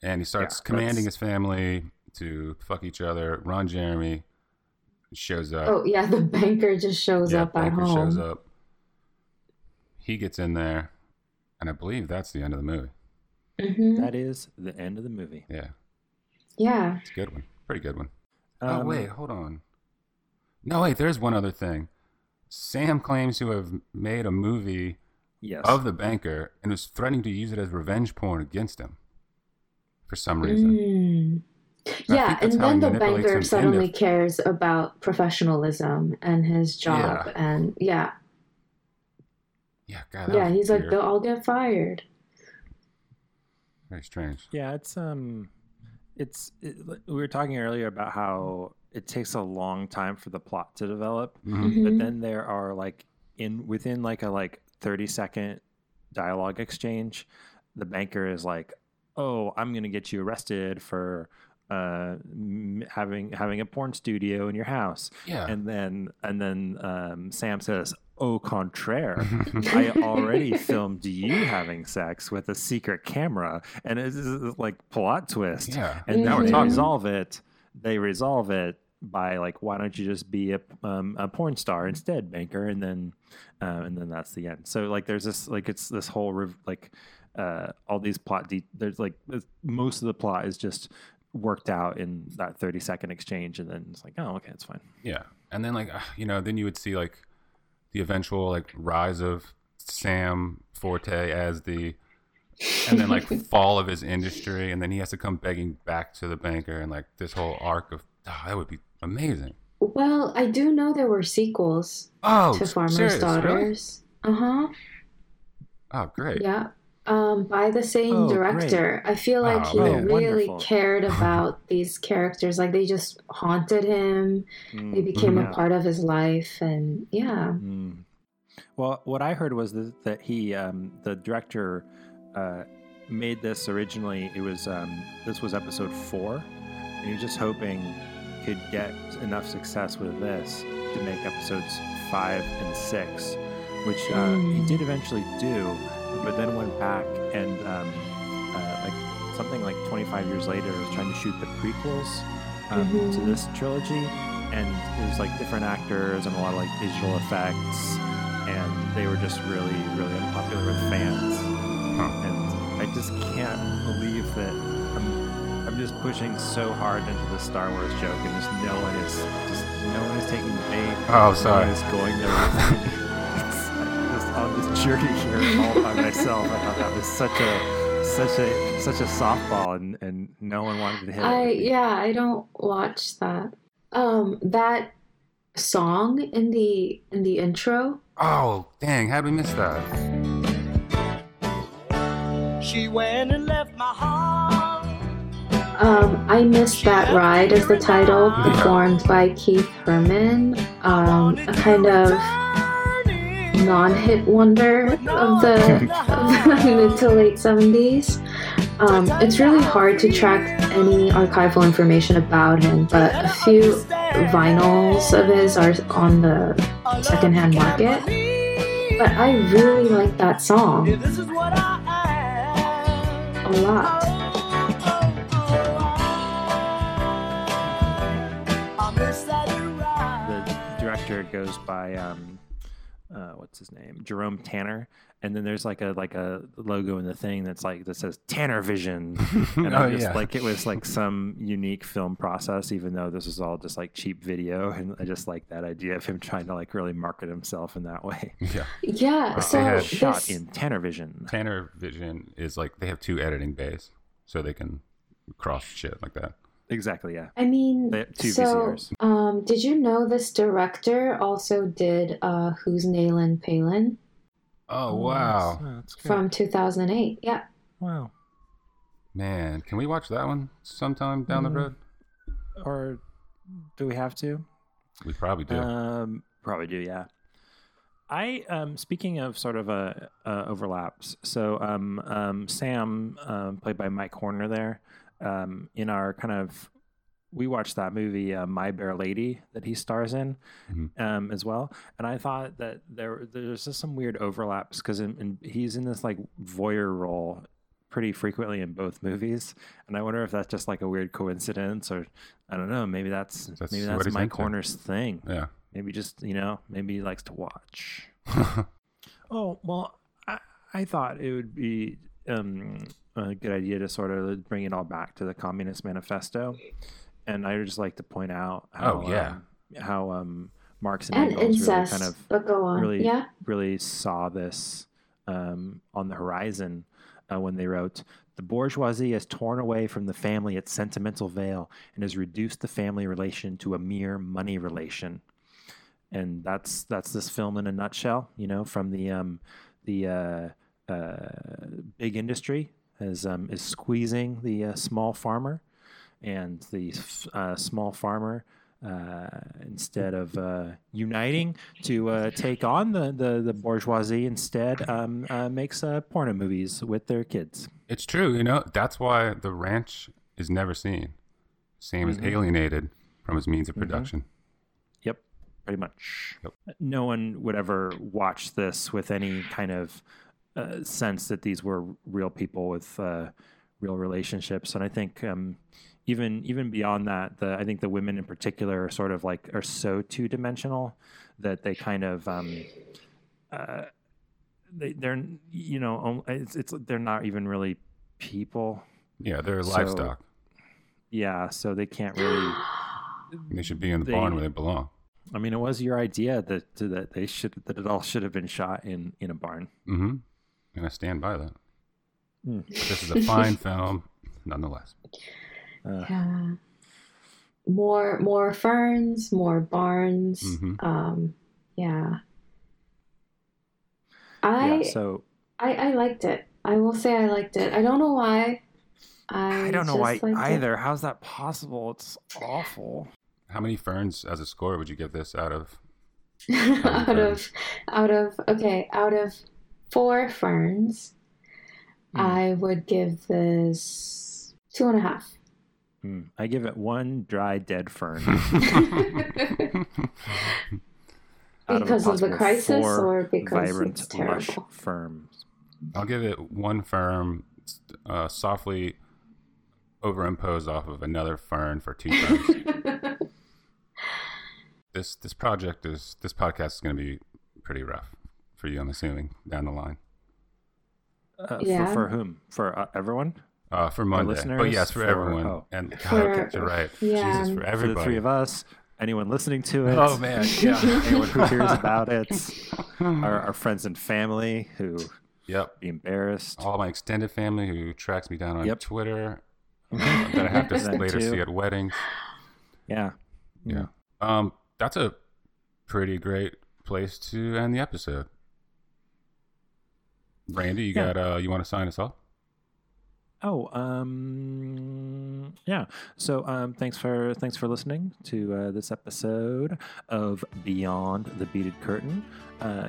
and he starts Yeah, commanding that's- his family to fuck each other. Ron Jeremy shows up. Oh yeah, the banker just shows yeah, up at Banker home. shows up. He gets in there, and I believe that's the end of the movie. hmm That is the end of the movie. Yeah, Yeah. it's a good one, pretty good one. oh Um, wait, hold on. No wait, there's one other thing. Sam claims to have made a movie Yes. of the banker and was threatening to use it as revenge porn against him for some reason. Mm. I Yeah, and that's how he then the banker suddenly into- cares about professionalism and his job, Yeah. and yeah, Yeah, God. yeah, was he's like, they'll all get fired. very strange. Yeah, it's um, it's it, we were talking earlier about how it takes a long time for the plot to develop, Mhm. but Mhm. then there are like in within like a like thirty second dialogue exchange, the banker is like, "Oh, I'm gonna get you arrested for." Uh having having a porn studio in your house Yeah. and then and then um sam says au contraire I already filmed you having sex with a secret camera, and it's just like plot twist. yeah. And now then we're they talking. resolve it. They resolve it by like, why don't you just be a um, a porn star instead, banker? And then uh, and then that's the end. So like, there's this like it's this whole rev- like uh, all these plot. De- there's like most of the plot is just worked out in that 30 second exchange, and then it's like, oh, okay, it's fine. Yeah, and then like uh, you know, then you would see like the eventual like rise of Sam Forte as the, and then like fall of his industry, and then he has to come begging back to the banker, and like this whole arc of oh, that would be amazing. Well, I do know there were sequels Oh, to Farmer's serious? Really? Daughters. Uh huh. Oh, great. Yeah. Um, by the same Oh, director. I feel like Oh, he man. really Wonderful. cared about these characters. Like they just haunted him. They became Yeah. a part of his life, and yeah. Mm. Well, what I heard was that, that he, um, the director, uh, made this originally. It was um, this was episode four, and he was just hoping could get enough success with this to make episodes five and six, which uh, he Mm. did eventually do, but then went back and um, uh, like something like 25 years later was trying to shoot the prequels um, to Mhm. this trilogy and it was like different actors and a lot of like digital effects and they were just really, really unpopular with fans, Huh. and I just can't believe that I'm, I'm just pushing so hard into the Star Wars joke, and just no one is just no one is taking the bait. Oh, No sorry. one is going there. It's- I'm just on this journey here all by myself. I thought that was such a such a such a softball, and, and no one wanted to hit I it. yeah, I don't watch that. Um, that song in the in the intro. Oh, dang! How'd we miss that? She went and left my heart. Um, I missed that ride as the title, performed by Keith Herman, um, a kind of non-hit wonder of the, of the mid to late 70s. Um, it's really hard to track any archival information about him, but a few vinyls of his are on the secondhand market. But I really like that song This is what I am. a lot. I miss that ride. the director goes by um uh, what's his name Jerome Tanner and then there's like a like a logo in the thing that's like that says Tanner Vision and Oh, I just yeah. like it was like some unique film process even though this was all just like cheap video and I just like that idea of him trying to like really market himself in that way Yeah. Yeah, they so had shot this, in Tanner Vision Tanner Vision is like they have two editing bays, so they can cross shit like that. Exactly yeah I mean, two so VCRs. um, did you know this director also did uh, Who's Nailin' Paylin Oh wow, Oh, that's good. from 2008? Yeah. wow man! Can we watch that one sometime down the Mm. road? or do we have to We probably do. Um, probably do, yeah. I um, speaking of sort of a, uh, overlaps. So um, um, Sam, um, played by Mike Horner, there um, in our kind of we watched that movie uh, My Bear Lady that he stars in Mhm. um, as well, and I thought that there there's just some weird overlaps because he's in this like voyeur role pretty frequently in both movies, and I wonder if that's just like a weird coincidence or I don't know. Maybe that's, That's maybe that's Mike into. Horner's thing. yeah. Maybe just you know, maybe he likes to watch. Oh well, I, I thought it would be um, a good idea to sort of bring it all back to the Communist Manifesto, and I would just like to point out how Oh, yeah. um, how um, Marx and, And Engels incest. really kind of but go on. really yeah. really saw this um, on the horizon uh, when they wrote the bourgeoisie has torn away from the family its sentimental veil and has reduced the family relation to a mere money relation and that's that's this film in a nutshell you know from the um, the uh, uh, big industry is um, is squeezing the uh, small farmer and the uh, small farmer uh, instead of uh, uniting to uh, take on the, the, the bourgeoisie, instead um, uh, makes uh, porno movies with their kids. It's true, you know. That's why the ranch is never seen. Sam Mm-hmm. is alienated from his means of production. Yep, pretty much. Yep. No one would ever watch this with any kind of uh, sense that these were real people with uh, real relationships, and I think um, even even beyond that, the I think the women in particular are sort of like are so two dimensional that they kind of um, uh, they, they're you know it's, it's they're not even really people. Yeah, they're So- livestock. Yeah, so they can't really. They should be in the they- barn where they belong. I mean, it was your idea that that they should that it all should have been shot in in a barn. Mm-hmm. And I stand by that. But this is a fine film, nonetheless. Uh, Yeah. More more ferns, more barns. Mhm. Um, yeah. I, yeah, so I I liked it. I will say I liked it. I don't know why. I, I don't know why liked it. either. How's that possible? It's awful. How many ferns as a score would you give this out of? out of out of okay, out of four ferns, Hmm. I would give this two and a half. Hmm. I give it one dry dead fern. Because of the crisis four or because vibrant, it's lush terrible? firms. I'll give it one firm, uh, softly overimposed off of another fern for two ferns. this this project is this podcast is going to be pretty rough for you. I'm assuming down the line. Uh, Yeah. for, for whom? For uh, everyone? Uh, for Monday. But listeners? yes, for, For- everyone. oh. And God, For- you're right. yeah. Jesus, for For the three of us, anyone listening to it. Oh man, yeah. Anyone who hears about it, our, our friends and family who yep. be embarrassed. All my extended family who tracks me down on Yep. Twitter. uh, that I have to later too. see at weddings. Yeah. Yeah. Um, that's a pretty great place to end the episode. Randy, you Yeah. got uh you want to sign us off? Oh, um, yeah. So, um, thanks for thanks for listening to uh, this episode of Beyond the Beaded Curtain. Uh,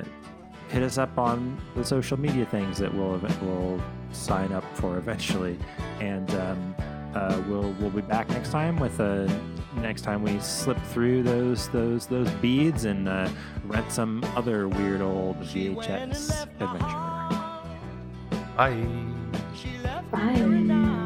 hit us up on the social media things that we'll we'll sign up for eventually, and um, uh, we'll we'll be back next time with a next time we slip through those those those beads and uh, rent some other weird old VHS adventure. Bye. Bye.